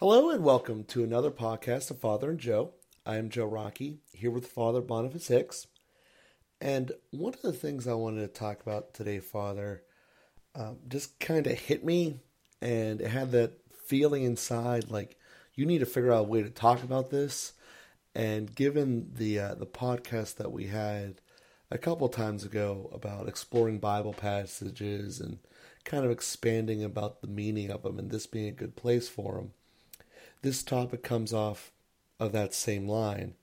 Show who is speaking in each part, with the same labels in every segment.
Speaker 1: Hello and welcome to another podcast of Father and Joe. I am Joe Rockey, here with Father Boniface Hicks. And one of the things I wanted to talk about today, Father, um, just kind of hit me, and it had that feeling inside like you need to figure out a way to talk about this. And given the uh, the podcast that we had a couple times ago about exploring Bible passages and kind of expanding about the meaning of them, and this being a good place for them, this topic comes off of that same line,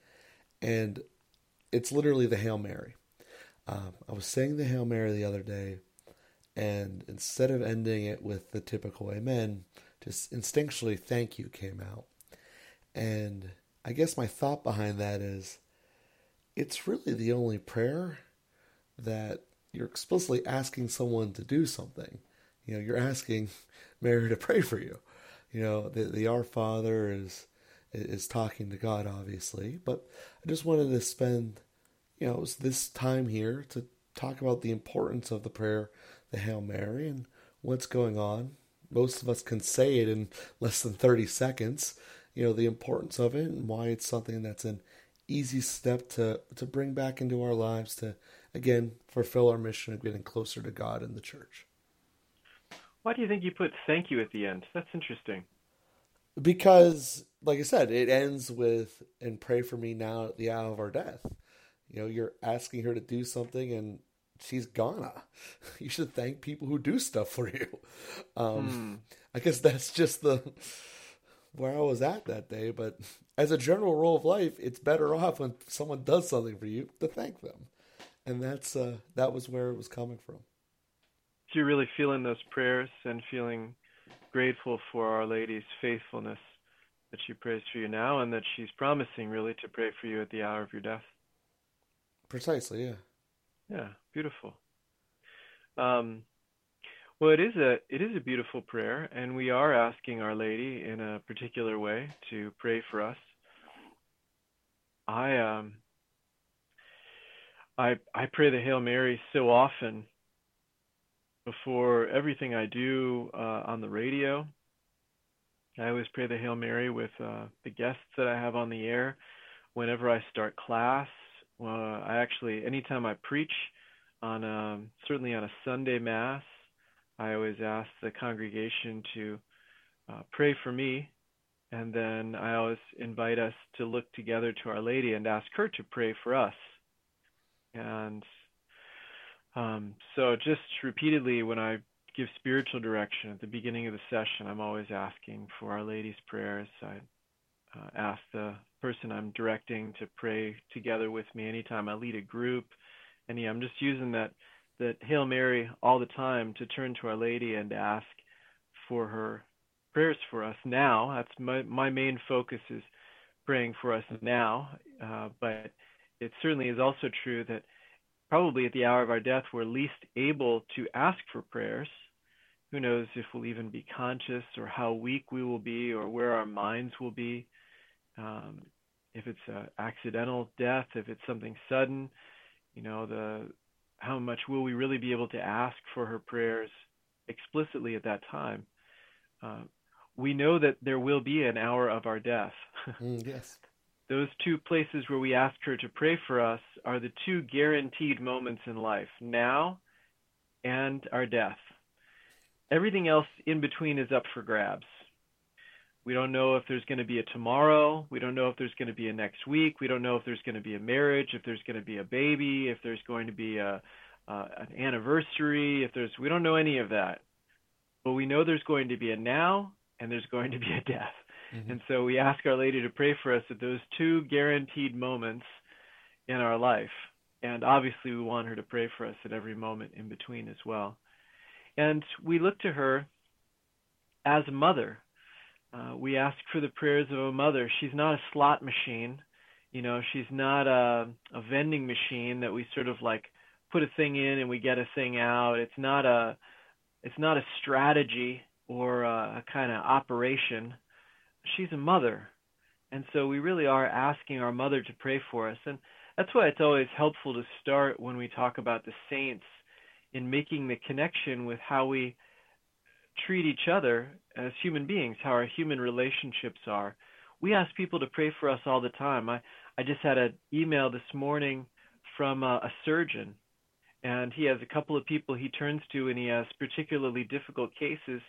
Speaker 1: and it's literally the Hail Mary. Um, I was saying the Hail Mary the other day, and instead of ending it with the typical Amen, just instinctually thank you came out. And I guess my thought behind that is it's really the only prayer that you're explicitly asking someone to do something. You know, you're asking Mary to pray for you. You know, the, the Our Father is is talking to God, obviously, but I just wanted to spend, you know, this time here to talk about the importance of the prayer, the Hail Mary, and what's going on. Most of us can say it in less than 30 seconds, you know, the importance of it and why it's something that's an easy step to, to bring back into our lives to, again, fulfill our mission of getting closer to God and the church.
Speaker 2: Why do you think you put thank you at the end? That's interesting.
Speaker 1: Because, like I said, it ends with, and pray for me now at the hour of our death. You know, you're asking her to do something and she's gonna. You should thank people who do stuff for you. Um, hmm. I guess that's just the where I was at that day. But as a general rule of life, it's better off when someone does something for you to thank them, and that's uh, that was where it was coming from.
Speaker 2: You're really feeling those prayers and feeling grateful for Our Lady's faithfulness that she prays for you now, and that she's promising really to pray for you at the hour of your death.
Speaker 1: Precisely, yeah.
Speaker 2: Yeah, beautiful. Um, well, it is a it is a beautiful prayer, and we are asking Our Lady in a particular way to pray for us. I um I I pray the Hail Mary so often before everything I do uh, on the radio. I always pray the Hail Mary with uh, the guests that I have on the air. Whenever I start class, I actually anytime I preach on a, um, certainly on a Sunday Mass, I always ask the congregation to uh, pray for me, and then I always invite us to look together to Our Lady and ask her to pray for us. And um, so, just repeatedly, when I give spiritual direction at the beginning of the session, I'm always asking for Our Lady's prayers. I uh, ask the person I'm directing to pray together with me anytime I lead a group. And yeah, I'm just using that that Hail Mary all the time to turn to Our Lady and ask for her prayers for us now. That's my my main focus is praying for us now. Uh, but it certainly is also true that probably at the hour of our death we're least able to ask for prayers. Who knows if we'll even be conscious or how weak we will be or where our minds will be. Um, if it's an accidental death, if it's something sudden, you know the how much will we really be able to ask for her prayers explicitly at that time? Uh, we know that there will be an hour of our death.
Speaker 1: mm, yes.
Speaker 2: Those two places where we ask her to pray for us are the two guaranteed moments in life now and our death. Everything else in between is up for grabs. We don't know if there's going to be a tomorrow. We don't know if there's going to be a next week. We don't know if there's going to be a marriage, if there's going to be a baby, if there's going to be a, uh, an anniversary, if there's we don't know any of that. But we know there's going to be a now and there's going to be a death. Mm-hmm. And so we ask Our Lady to pray for us at those two guaranteed moments in our life. And obviously we want her to pray for us at every moment in between as well. And we look to her as a mother uh, we ask for the prayers of a mother. She's not a slot machine. You know, she's not a, a vending machine that we sort of like put a thing in and we get a thing out. It's not a it's not a strategy or a, a kind of operation. She's a mother. And so we really are asking our mother to pray for us. And that's why it's always helpful to start when we talk about the saints in making the connection with how we treat each other as human beings, how our human relationships are. We ask people to pray for us all the time. I, I just had an email this morning from a, a surgeon, and he has a couple of people he turns to, and he has particularly difficult cases.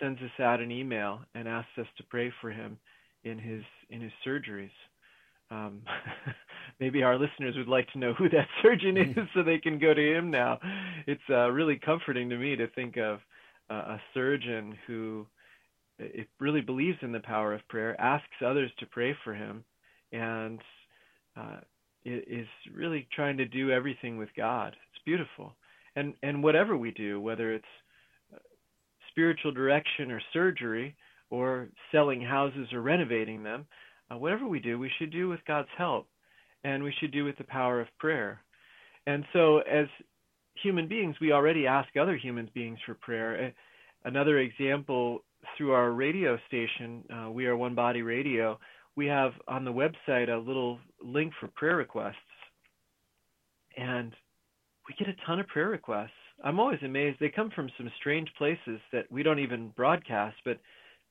Speaker 2: Sends us out an email and asks us to pray for him in his in his surgeries. Um, maybe our listeners would like to know who that surgeon is so they can go to him now. It's uh, really comforting to me to think of uh, a surgeon who it really believes in the power of prayer, asks others to pray for him, and uh, is really trying to do everything with God. It's beautiful, and and whatever we do, whether it's spiritual direction or surgery or selling houses or renovating them, uh, whatever we do, we should do with God's help, and we should do with the power of prayer. And so, as human beings, we already ask other human beings for prayer. Another example through our radio station, uh, We Are One Body Radio, we have on the website a little link for prayer requests. And we get a ton of prayer requests. I'm always amazed. They come from some strange places that we don't even broadcast, but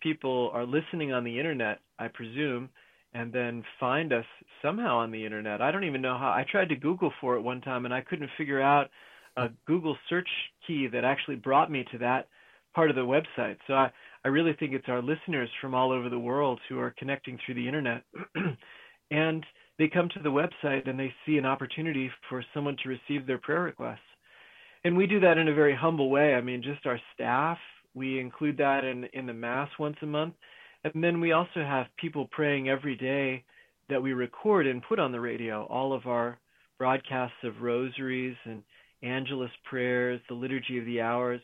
Speaker 2: people are listening on the internet, I presume, and then find us somehow on the internet. I don't even know how. I tried to Google for it one time and I couldn't figure out a Google search key that actually brought me to that part of the website. So I, I really think it's our listeners from all over the world who are connecting through the internet. and they come to the website and they see an opportunity for someone to receive their prayer requests. And we do that in a very humble way. I mean, just our staff, we include that in, in the Mass once a month. And then we also have people praying every day that we record and put on the radio. All of our broadcasts of rosaries and Angelus prayers, the Liturgy of the Hours,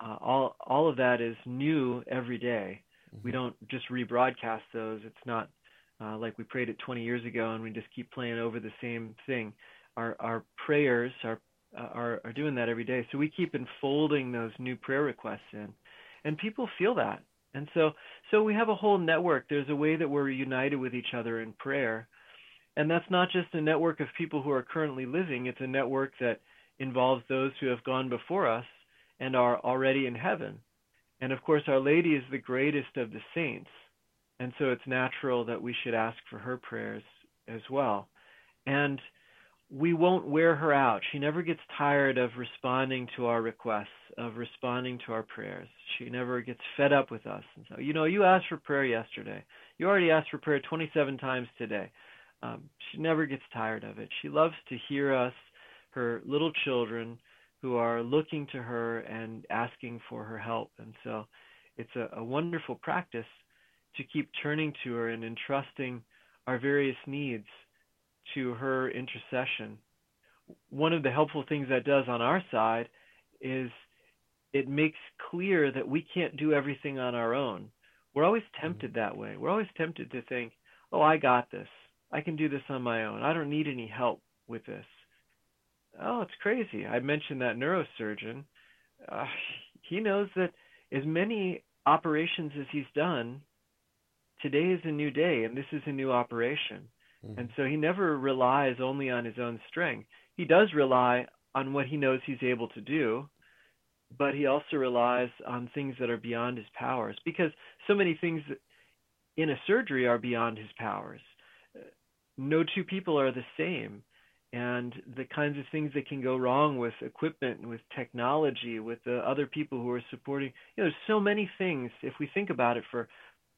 Speaker 2: uh, all all of that is new every day. Mm-hmm. We don't just rebroadcast those. It's not uh, like we prayed it 20 years ago and we just keep playing over the same thing. Our our prayers are uh, are are doing that every day. So we keep enfolding those new prayer requests in, and people feel that. And so so we have a whole network. There's a way that we're united with each other in prayer, and that's not just a network of people who are currently living. It's a network that involves those who have gone before us and are already in heaven. And of course, Our Lady is the greatest of the saints. And so it's natural that we should ask for her prayers as well. And we won't wear her out. She never gets tired of responding to our requests, of responding to our prayers. She never gets fed up with us. And so, you know, you asked for prayer yesterday. You already asked for prayer 27 times today. Um, she never gets tired of it. She loves to hear us, her little children, who are looking to her and asking for her help. And so it's a, a wonderful practice to keep turning to her and entrusting our various needs to her intercession. One of the helpful things that does on our side is it makes clear that we can't do everything on our own. We're always tempted that way. We're always tempted to think, oh, I got this. I can do this on my own. I don't need any help with this oh, it's crazy. I mentioned that neurosurgeon. Uh, he knows that as many operations as he's done, today is a new day, and this is a new operation. Mm-hmm. And so he never relies only on his own strength. He does rely on what he knows he's able to do, but he also relies on things that are beyond his powers because so many things in a surgery are beyond his powers. No two people are the same and the kinds of things that can go wrong with equipment, with technology, with the other people who are supporting. You know, there's so many things. If we think about it for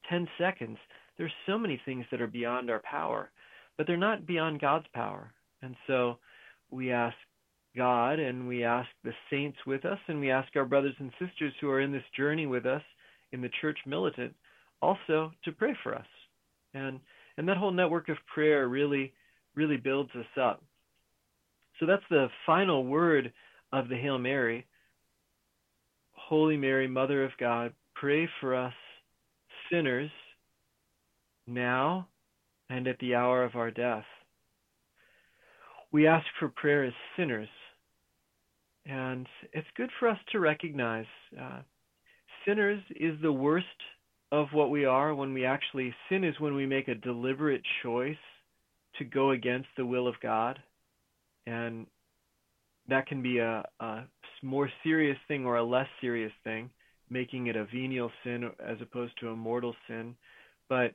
Speaker 2: 10 seconds, there's so many things that are beyond our power, but they're not beyond God's power. And so we ask God and we ask the saints with us and we ask our brothers and sisters who are in this journey with us in the church militant also to pray for us. And and that whole network of prayer really really builds us up. So that's the final word of the Hail Mary. Holy Mary, Mother of God, pray for us sinners now and at the hour of our death. We ask for prayer as sinners, and it's good for us to recognize uh, sinners is the worst of what we are when we actually sin is when we make a deliberate choice to go against the will of God and that can be a, a more serious thing or a less serious thing. making it a venial sin as opposed to a mortal sin. But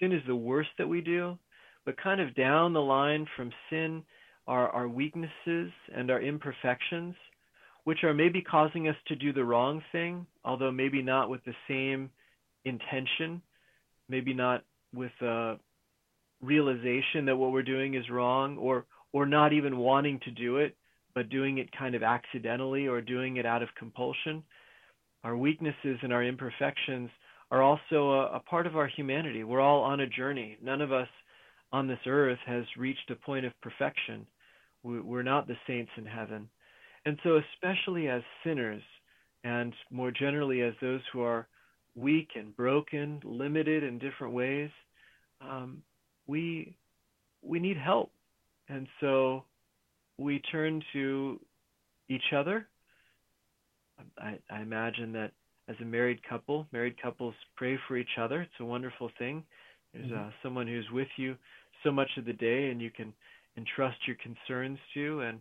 Speaker 2: sin is the worst that we do. But kind of down the line from sin are our weaknesses and our imperfections, which are maybe causing us to do the wrong thing, although maybe not with the same intention, maybe not with a realization that what we're doing is wrong, or or not even wanting to do it, but doing it kind of accidentally or doing it out of compulsion. Our weaknesses and our imperfections are also a, a part of our humanity. We're all on a journey. None of us on this earth has reached a point of perfection. We're not the saints in heaven. And so, especially as sinners, and more generally as those who are weak and broken, limited in different ways, um, we we need help. And so we turn to each other. I, I imagine that as a married couple, married couples pray for each other. It's a wonderful thing. There's mm-hmm. uh, someone who's with you so much of the day, and you can entrust your concerns to. And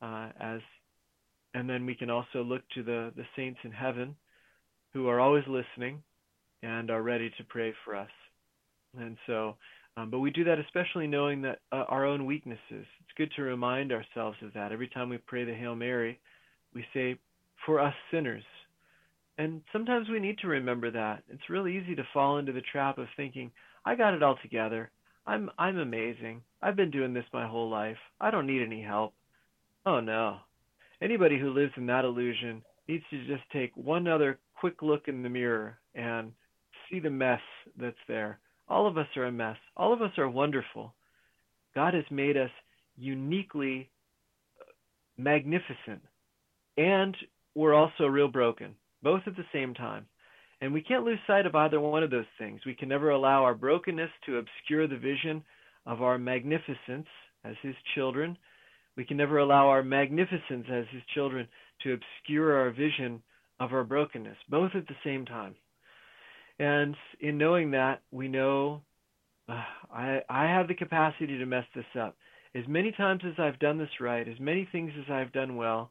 Speaker 2: uh, as and then we can also look to the the saints in heaven, who are always listening and are ready to pray for us. And so um, but we do that especially knowing that uh, our own weaknesses. It's good to remind ourselves of that. Every time we pray the Hail Mary, we say, for us sinners. And sometimes we need to remember that. It's really easy to fall into the trap of thinking, I got it all together. I'm I'm amazing. I've been doing this my whole life. I don't need any help. Oh no. Anybody who lives in that illusion needs to just take one other quick look in the mirror and see the mess that's there all of us are a mess. All of us are wonderful. God has made us uniquely uh, magnificent. And we're also real broken, both at the same time. And we can't lose sight of either one of those things. We can never allow our brokenness to obscure the vision of our magnificence as His children. We can never allow our magnificence as His children to obscure our vision of our brokenness, both at the same time. And in knowing that, we know uh, I I have the capacity to mess this up. As many times as I've done this right, as many things as I've done well,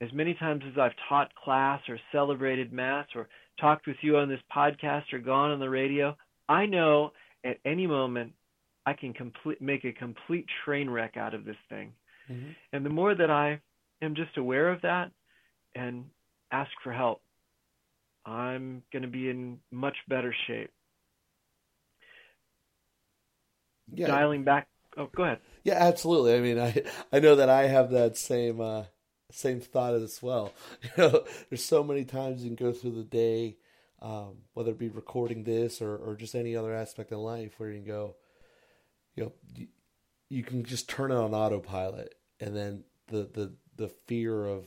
Speaker 2: as many times as I've taught class or celebrated mass or talked with you on this podcast or gone on the radio, I know at any moment I can complete make a complete train wreck out of this thing. Mm-hmm. And the more that I am just aware of that and ask for help, I'm going to be in much better shape. Yeah. Dialing back. Oh, go ahead.
Speaker 1: Yeah, absolutely. I mean, I I know that I have that same uh, same thought as well. You know, there's so many times you can go through the day, um, whether it be recording this or or just any other aspect of life, where you can go, you know, you, you can just turn it on autopilot, and then the the the fear of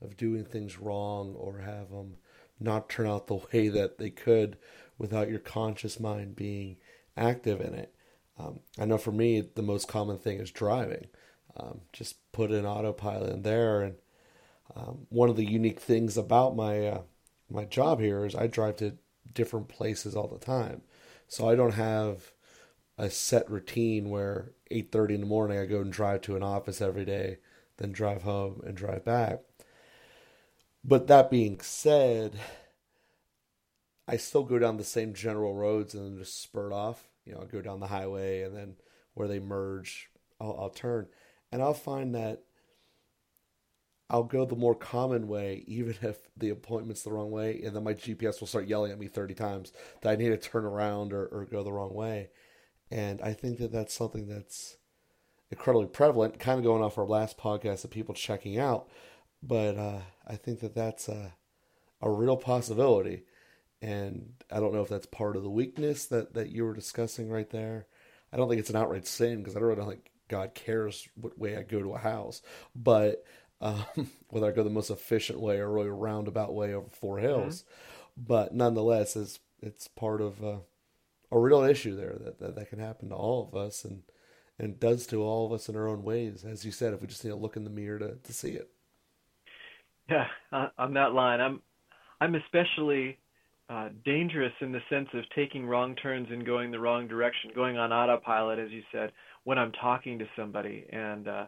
Speaker 1: of doing things wrong or have them not turn out the way that they could without your conscious mind being active in it. Um, I know for me, the most common thing is driving. Um, just put an autopilot in there, and um, one of the unique things about my uh, my job here is I drive to different places all the time, so I don't have a set routine where 8:30 in the morning I go and drive to an office every day, then drive home and drive back. But that being said, I still go down the same general roads and then just spurt off. You know, I'll go down the highway and then where they merge, I'll, I'll turn. And I'll find that I'll go the more common way, even if the appointment's the wrong way, and then my GPS will start yelling at me 30 times that I need to turn around or, or go the wrong way. And I think that that's something that's incredibly prevalent, kind of going off our last podcast of people checking out. But uh, I think that that's a, a real possibility. And I don't know if that's part of the weakness that, that you were discussing right there. I don't think it's an outright sin because I don't really think God cares what way I go to a house. But um, whether I go the most efficient way or really roundabout way over four mm-hmm. hills. Mm-hmm. But nonetheless, it's, it's part of uh, a real issue there that, that, that can happen to all of us and, and does to all of us in our own ways. As you said, if we just need to look in the mirror to, to see it.
Speaker 2: Yeah, uh, on that line, I'm I'm especially uh, dangerous in the sense of taking wrong turns and going the wrong direction, going on autopilot, as you said, when I'm talking to somebody. And uh,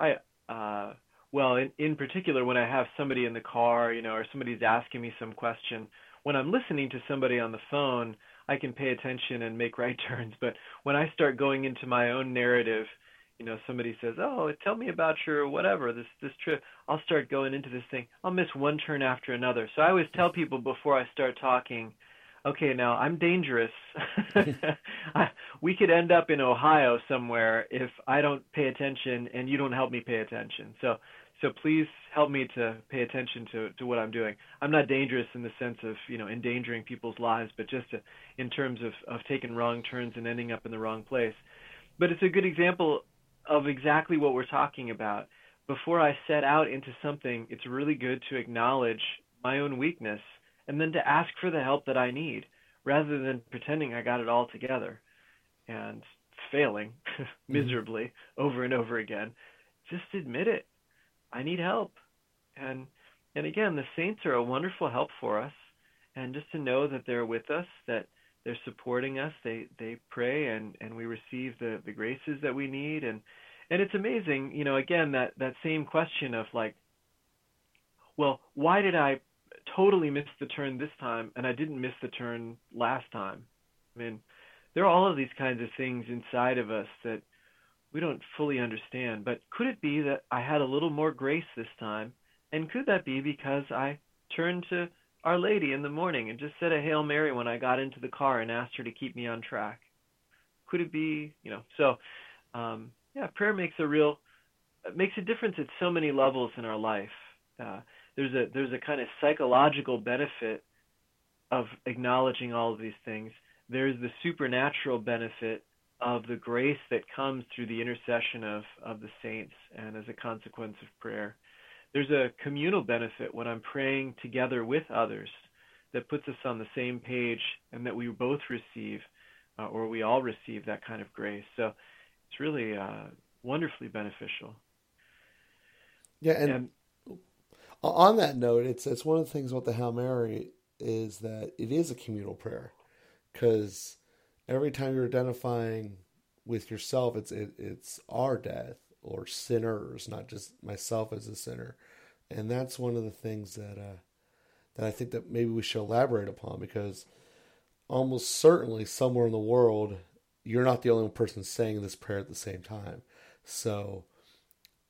Speaker 2: I, uh, well, in, in particular, when I have somebody in the car, you know, or somebody's asking me some question, when I'm listening to somebody on the phone, I can pay attention and make right turns. But when I start going into my own narrative, you know, somebody says, "Oh, tell me about your whatever this this trip," I'll start going into this thing. I'll miss one turn after another. So I always tell people before I start talking, okay, now I'm dangerous. I, we could end up in Ohio somewhere if I don't pay attention and you don't help me pay attention. So, so please help me to pay attention to, to what I'm doing. I'm not dangerous in the sense of, you know, endangering people's lives, but just to, in terms of, of taking wrong turns and ending up in the wrong place. But it's a good example of exactly what we're talking about. Before I set out into something, it's really good to acknowledge my own weakness and then to ask for the help that I need rather than pretending I got it all together and failing mm-hmm. miserably over and over again. Just admit it. I need help. And and again, the saints are a wonderful help for us. And just to know that they're with us, that they're supporting us, they they pray and and we receive the the graces that we need and and it's amazing, you know, again that that same question of like well, why did I totally missed the turn this time, and I didn't miss the turn last time. I mean, there are all of these kinds of things inside of us that we don't fully understand. But could it be that I had a little more grace this time? And could that be because I turned to Our Lady in the morning and just said a Hail Mary when I got into the car and asked her to keep me on track? Could it be, you know? So, um, yeah, prayer makes a real makes a difference at so many levels in our life. Uh, there's a there's a kind of psychological benefit of acknowledging all of these things. There's the supernatural benefit of the grace that comes through the intercession of, of the saints and as a consequence of prayer. There's a communal benefit when I'm praying together with others that puts us on the same page and that we both receive uh, or we all receive that kind of grace. So it's really uh, wonderfully beneficial.
Speaker 1: Yeah, and, and on that note, it's it's one of the things about the Hail Mary is that it is a communal prayer because every time you're identifying with yourself, it's it, it's our death or sinners, not just myself as a sinner, and that's one of the things that uh, that I think that maybe we should elaborate upon because almost certainly somewhere in the world you're not the only person saying this prayer at the same time, so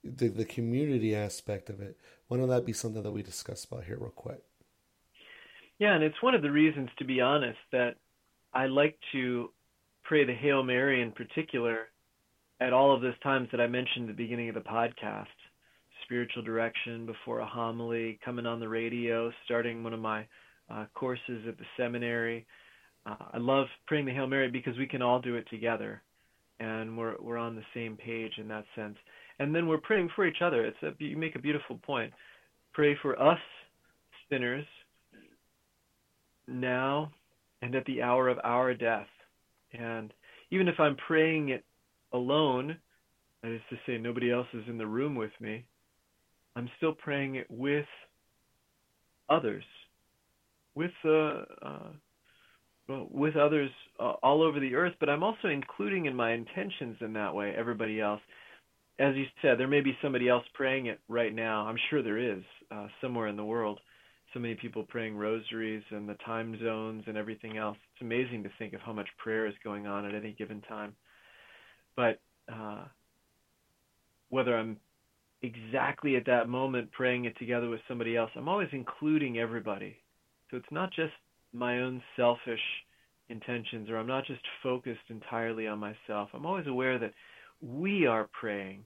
Speaker 1: the the community aspect of it. Why don't that be something that we discuss about here real quick?
Speaker 2: Yeah, and it's one of the reasons, to be honest, that I like to pray the Hail Mary in particular at all of those times that I mentioned at the beginning of the podcast. Spiritual direction before a homily, coming on the radio, starting one of my uh, courses at the seminary. Uh, I love praying the Hail Mary because we can all do it together, and we're we're on the same page in that sense and then we're praying for each other. It's a, you make a beautiful point. Pray for us sinners now and at the hour of our death. And even if I'm praying it alone, that is to say, nobody else is in the room with me, I'm still praying it with others, with uh, uh, with others uh, all over the earth. But I'm also including in my intentions in that way everybody else as you said, there may be somebody else praying it right now. I'm sure there is uh, somewhere in the world. So many people praying rosaries and the time zones and everything else. It's amazing to think of how much prayer is going on at any given time. But uh, whether I'm exactly at that moment praying it together with somebody else, I'm always including everybody. So it's not just my own selfish intentions or I'm not just focused entirely on myself. I'm always aware that we are praying.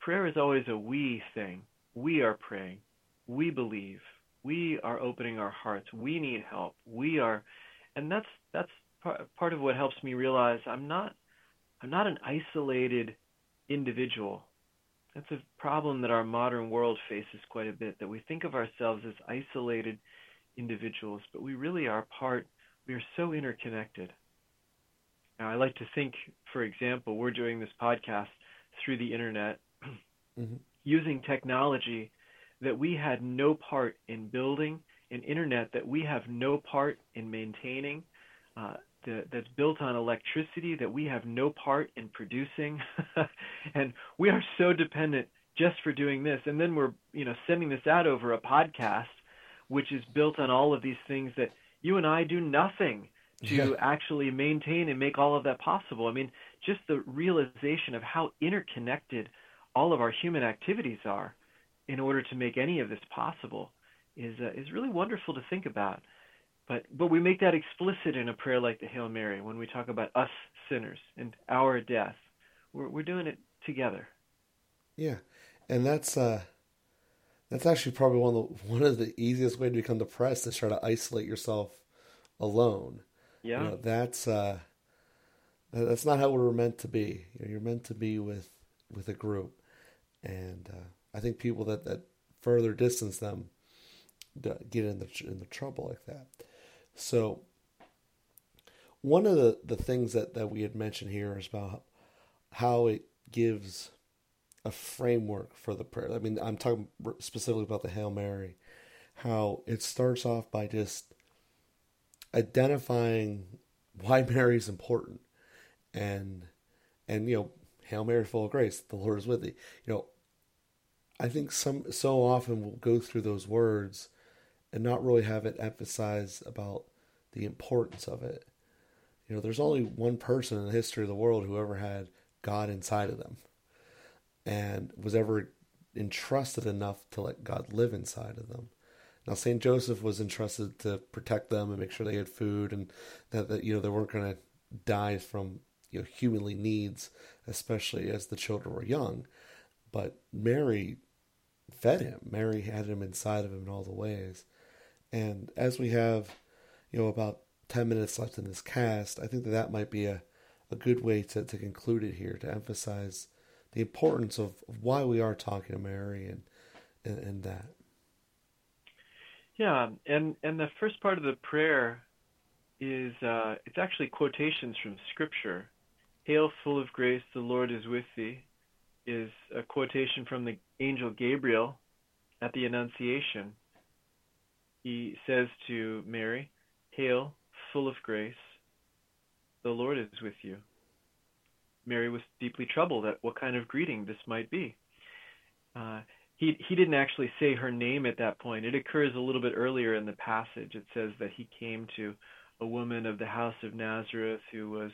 Speaker 2: Prayer is always a we thing. We are praying. We believe. We are opening our hearts. We need help. We are, and that's that's part of what helps me realize I'm not I'm not an isolated individual. That's a problem that our modern world faces quite a bit. That we think of ourselves as isolated individuals, but we really are part. We are so interconnected. Now, I like to think, for example, we're doing this podcast through the internet mm-hmm. using technology that we had no part in building, an internet that we have no part in maintaining, uh, the, that's built on electricity that we have no part in producing. and we are so dependent just for doing this. And then we're, you know, sending this out over a podcast, which is built on all of these things that you and I do nothing to yeah. actually maintain and make all of that possible. I mean, just the realization of how interconnected all of our human activities are in order to make any of this possible is uh, is really wonderful to think about. But but we make that explicit in a prayer like the Hail Mary when we talk about us sinners and our death. We're we're doing it together.
Speaker 1: Yeah, and that's uh, that's actually probably one of the one of the easiest way to become depressed is try to isolate yourself alone.
Speaker 2: Yeah,
Speaker 1: you know, that's uh, that's not how we're meant to be. You know, you're meant to be with with a group, and uh, I think people that that further distance them get in the in the trouble like that. So one of the, the things that, that we had mentioned here is about how it gives a framework for the prayer. I mean, I'm talking specifically about the Hail Mary, how it starts off by just identifying why Mary is important, and and you know, Hail Mary, full of grace, the Lord is with thee. You know, I think some so often we'll go through those words and not really have it emphasize about the importance of it. You know, there's only one person in the history of the world who ever had God inside of them and was ever entrusted enough to let God live inside of them. Now, St. Joseph was entrusted to protect them and make sure they had food and that, that you know, they weren't going to die from, you know, humanly needs, especially as the children were young. But Mary fed him. Mary had him inside of him in all the ways. And as we have, you know, about 10 minutes left in this cast, I think that that might be a, a good way to, to conclude it here, to emphasize the importance of, of why we are talking to Mary and, and, and that.
Speaker 2: Yeah, and, and the first part of the prayer is uh, it's actually quotations from Scripture. Hail, full of grace, the Lord is with thee, is a quotation from the angel Gabriel at the Annunciation he says to Mary, Hail, full of grace, the Lord is with you. Mary was deeply troubled at what kind of greeting this might be. Uh, he he didn't actually say her name at that point. It occurs a little bit earlier in the passage. It says that he came to a woman of the house of Nazareth who was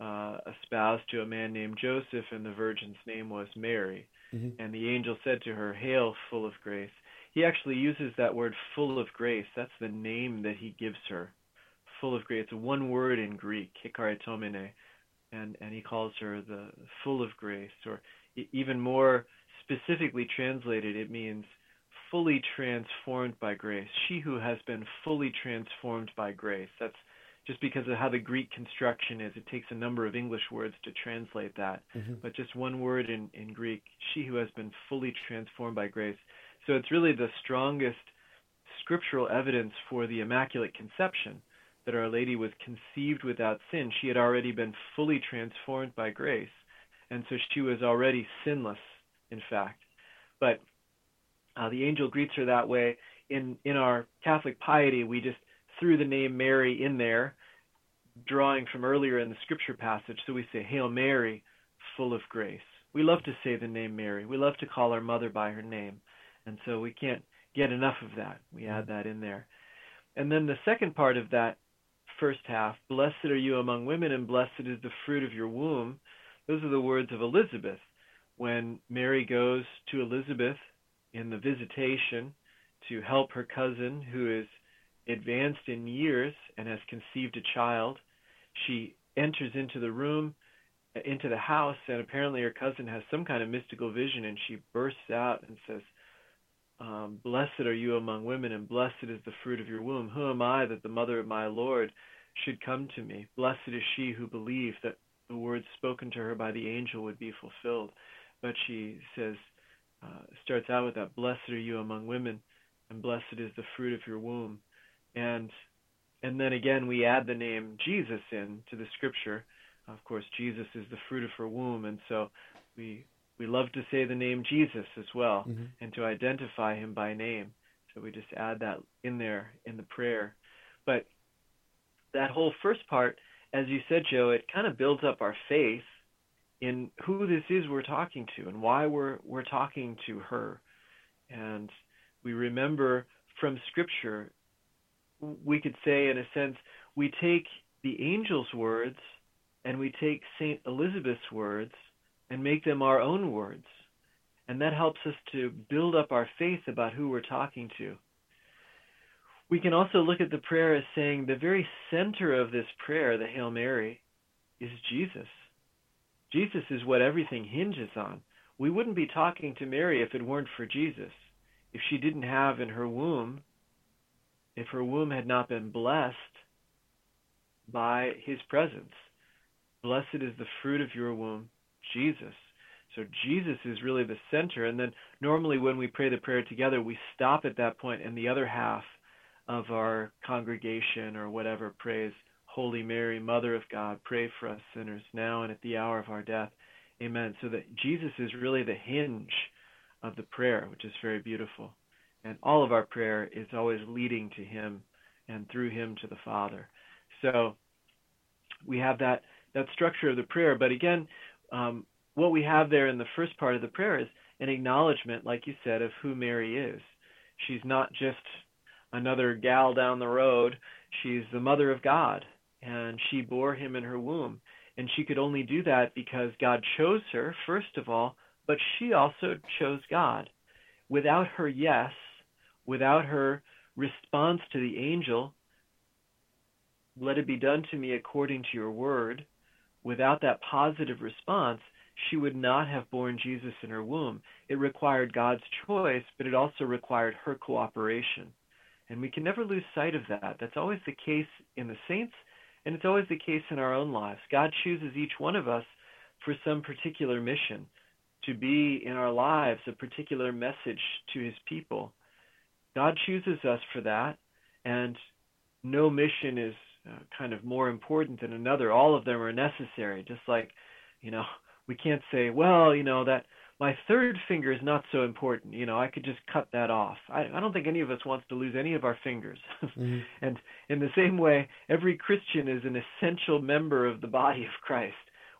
Speaker 2: uh, espoused to a man named Joseph, and the virgin's name was Mary. Mm-hmm. And the angel said to her, "Hail, full of grace." he actually uses that word full of grace. That's the name that he gives her. Full of grace. It's one word in Greek, hikaritomene. And, and he calls her the full of grace. Or even more specifically translated, it means fully transformed by grace. She who has been fully transformed by grace. That's just because of how the Greek construction is. It takes a number of English words to translate that. Mm-hmm. But just one word in, in Greek, she who has been fully transformed by grace. So it's really the strongest scriptural evidence for the Immaculate Conception that Our Lady was conceived without sin. She had already been fully transformed by grace, and so she was already sinless, in fact. But uh, the angel greets her that way. In in our Catholic piety, we just threw the name Mary in there, drawing from earlier in the scripture passage. So we say, "Hail Mary, full of grace." We love to say the name Mary. We love to call our mother by her name. And so we can't get enough of that. We add that in there. And then the second part of that first half, blessed are you among women and blessed is the fruit of your womb. Those are the words of Elizabeth. When Mary goes to Elizabeth in the visitation to help her cousin who is advanced in years and has conceived a child, she enters into the room, into the house, and apparently her cousin has some kind of mystical vision, and she bursts out and says, um, Blessed are you among women, and blessed is the fruit of your womb. Who am I that the mother of my Lord should come to me? Blessed is she who believed that the words spoken to her by the angel would be fulfilled. But she says, uh, starts out with that, Blessed are you among women, and blessed is the fruit of your womb. And and then again we add the name Jesus in to the scripture. Of course, Jesus is the fruit of her womb, and so we we love to say the name Jesus as well mm-hmm. and to identify him by name. So we just add that in there in the prayer. But that whole first part, as you said, Joe, it kind of builds up our faith in who this is we're talking to and why we're we're talking to her. And we remember from scripture we could say in a sense we take the angel's words and we take Saint Elizabeth's words and make them our own words. And that helps us to build up our faith about who we're talking to. We can also look at the prayer as saying the very center of this prayer, the Hail Mary, is Jesus. Jesus is what everything hinges on. We wouldn't be talking to Mary if it weren't for Jesus. If she didn't have in her womb, if her womb had not been blessed by his presence, blessed is the fruit of your womb, Jesus. So Jesus is really the center. And then normally when we pray the prayer together, we stop at that point, and the other half of our congregation or whatever prays, Holy Mary, Mother of God, pray for us sinners now and at the hour of our death. Amen. So that Jesus is really the hinge of the prayer, which is very beautiful. And all of our prayer is always leading to Him and through Him to the Father. So we have that that structure of the prayer. But again, um, what we have there in the first part of the prayer is an acknowledgement, like you said, of who Mary is. She's not just another gal down the road. She's the mother of God, and she bore him in her womb. And she could only do that because God chose her, first of all, but she also chose God. Without her yes, without her response to the angel, let it be done to me according to your word, without that positive response, she would not have borne Jesus in her womb. It required God's choice, but it also required her cooperation. And we can never lose sight of that. That's always the case in the saints, and it's always the case in our own lives. God chooses each one of us for some particular mission, to be in our lives a particular message to his people. God chooses us for that, and no mission is uh, kind of more important than another. All of them are necessary, just like, you know, we can't say, well, you know, that my third finger is not so important. You know, I could just cut that off. I, I don't think any of us wants to lose any of our fingers. mm-hmm. And in the same way, every Christian is an essential member of the body of Christ.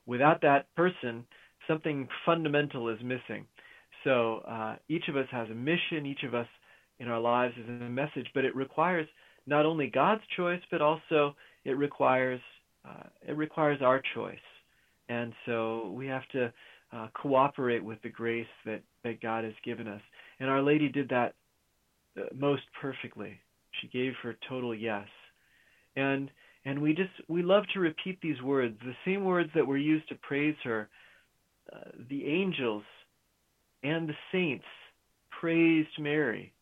Speaker 2: Without that person, something fundamental is missing. So uh, each of us has a mission. Each of us in our lives is a message, but it requires not only God's choice, but also it requires uh, it requires our choice. And so we have to uh, cooperate with the grace that, that God has given us. And Our Lady did that uh, most perfectly. She gave her total yes. And and we just we love to repeat these words, the same words that were used to praise her. Uh, the angels and the saints praised Mary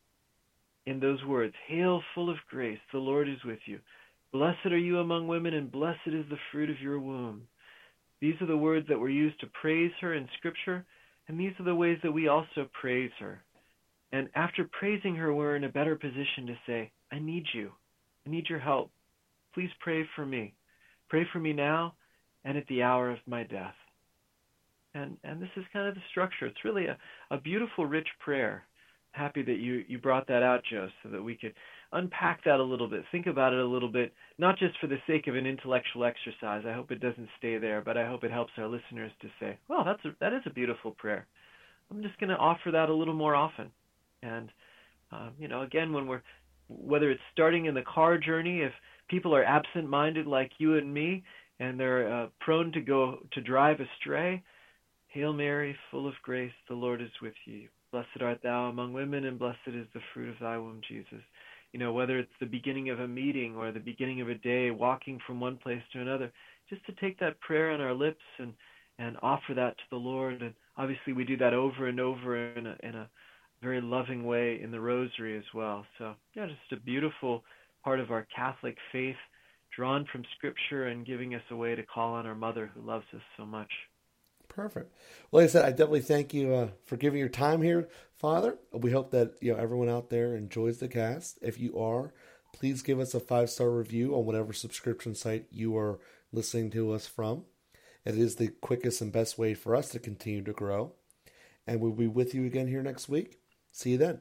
Speaker 2: in those words Hail, full of grace, the Lord is with you. Blessed are you among women, and blessed is the fruit of your womb. These are the words that were used to praise her in Scripture, and these are the ways that we also praise her. And after praising her, we're in a better position to say, I need you. I need your help. Please pray for me. Pray for me now and at the hour of my death. And and this is kind of the structure. It's really a, a beautiful, rich prayer. Happy that you, you brought that out, Joe, so that we could unpack that a little bit, think about it a little bit, not just for the sake of an intellectual exercise. I hope it doesn't stay there, but I hope it helps our listeners to say, "Well, that's a, that is a beautiful prayer." I'm just going to offer that a little more often, and uh, you know, again, when we're whether it's starting in the car journey, if people are absent-minded like you and me, and they're uh, prone to go to drive astray, Hail Mary, full of grace, the Lord is with you. Blessed art thou among women, and blessed is the fruit of thy womb, Jesus you know, whether it's the beginning of a meeting or the beginning of a day, walking from one place to another, just to take that prayer on our lips and and offer that to the Lord. And obviously, we do that over and over in a in a very loving way in the Rosary as well. So yeah, just a beautiful part of our Catholic faith, drawn from Scripture and giving us a way to call on our Mother who loves us so much.
Speaker 1: Perfect. Well, like I said, I definitely thank you uh, for giving your time here, Father. We hope that you know everyone out there enjoys the cast. If you are, please give us a five star review on whatever subscription site you are listening to us from. It is the quickest and best way for us to continue to grow. And we'll be with you again here next week. See you then.